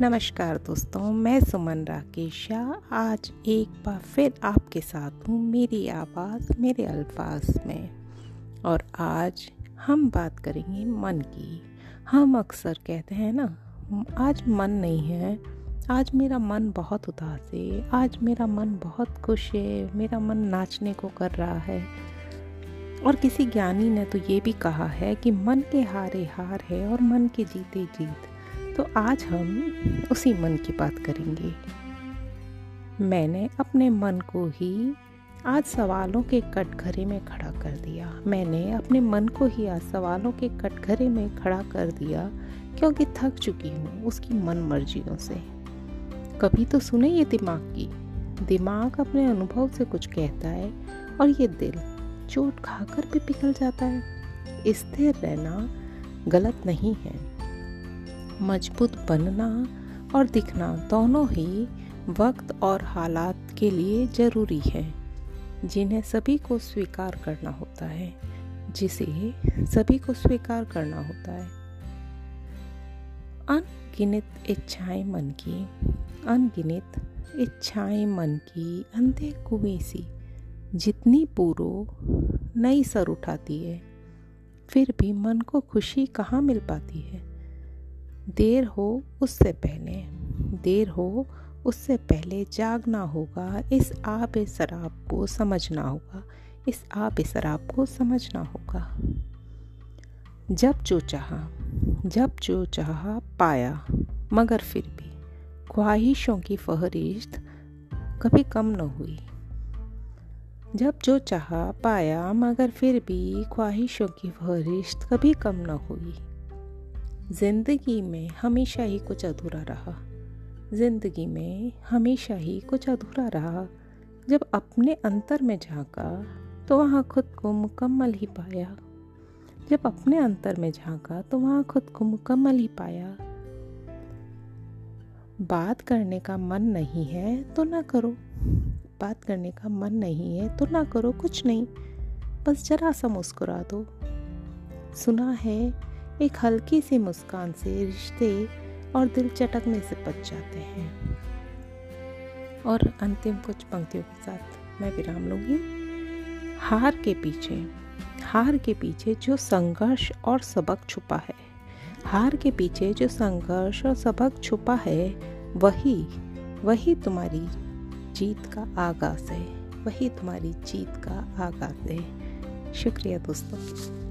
नमस्कार दोस्तों, मैं सुमन राकेश आज एक बार फिर आपके साथ हूँ मेरी आवाज़, मेरे अल्फाज में। और आज हम बात करेंगे मन की। हम अक्सर कहते हैं ना, आज मन नहीं है, आज मेरा मन बहुत उदास है, आज मेरा मन बहुत खुश है, मेरा मन नाचने को कर रहा है। और किसी ज्ञानी ने तो ये भी कहा है कि मन के हारे हार है और मन के जीते जीत। तो आज हम उसी मन की बात करेंगे। मैंने अपने मन को ही आज सवालों के कटघरे में खड़ा कर दिया। मैंने अपने मन को ही आज सवालों के कटघरे में खड़ा कर दिया, क्योंकि थक चुकी हूँ उसकी मन मर्जियों से। कभी तो सुने ये दिमाग की। दिमाग अपने अनुभव से कुछ कहता है और ये दिल चोट खाकर भी पिघल जाता है। स्थिर रहना गलत नहीं है। मज़बूत बनना और दिखना दोनों ही वक्त और हालात के लिए ज़रूरी है। जिन्हें सभी को स्वीकार करना होता है, जिसे सभी को स्वीकार करना होता है। अनगिनत इच्छाएँ मन की, अनगिनत इच्छाएँ मन की अंधे कुएँ सी, जितनी पूरो नई सर उठाती है, फिर भी मन को खुशी कहाँ मिल पाती है? देर हो उससे पहले, देर हो उससे पहले जागना होगा, इस आप शराब को समझना होगा, इस आप शराब को समझना होगा। जब जो चाहा, जब जो चाहा पाया, मगर फिर भी ख्वाहिशों की फहरिस्त कभी कम न हुई। जब जो चाहा पाया, मगर फिर भी ख्वाहिशों की फहरिस्त कभी कम न हुई। ज़िंदगी में हमेशा ही कुछ अधूरा रहा। ज़िंदगी में हमेशा ही कुछ अधूरा रहा। जब अपने अंतर में झांका तो वहाँ खुद को मुकम्मल ही पाया। जब अपने अंतर में झांका तो वहाँ खुद को मुकम्मल ही पाया। बात करने का मन नहीं है तो ना करो। बात करने का मन नहीं है तो ना करो कुछ नहीं। बस जरा सा मुस्कुरा दो। सुना है एक हल्की सी मुस्कान से रिश्ते और दिल चटकने से बच जाते हैं। और अंतिम कुछ पंक्तियों के साथ मैं विराम लूँगी। हार के पीछे, हार के पीछे जो संघर्ष और सबक छुपा है। हार के पीछे जो संघर्ष और सबक छुपा है, वही वही तुम्हारी जीत का आगाज़ है, वही तुम्हारी जीत का आगाज़ है। शुक्रिया दोस्तों।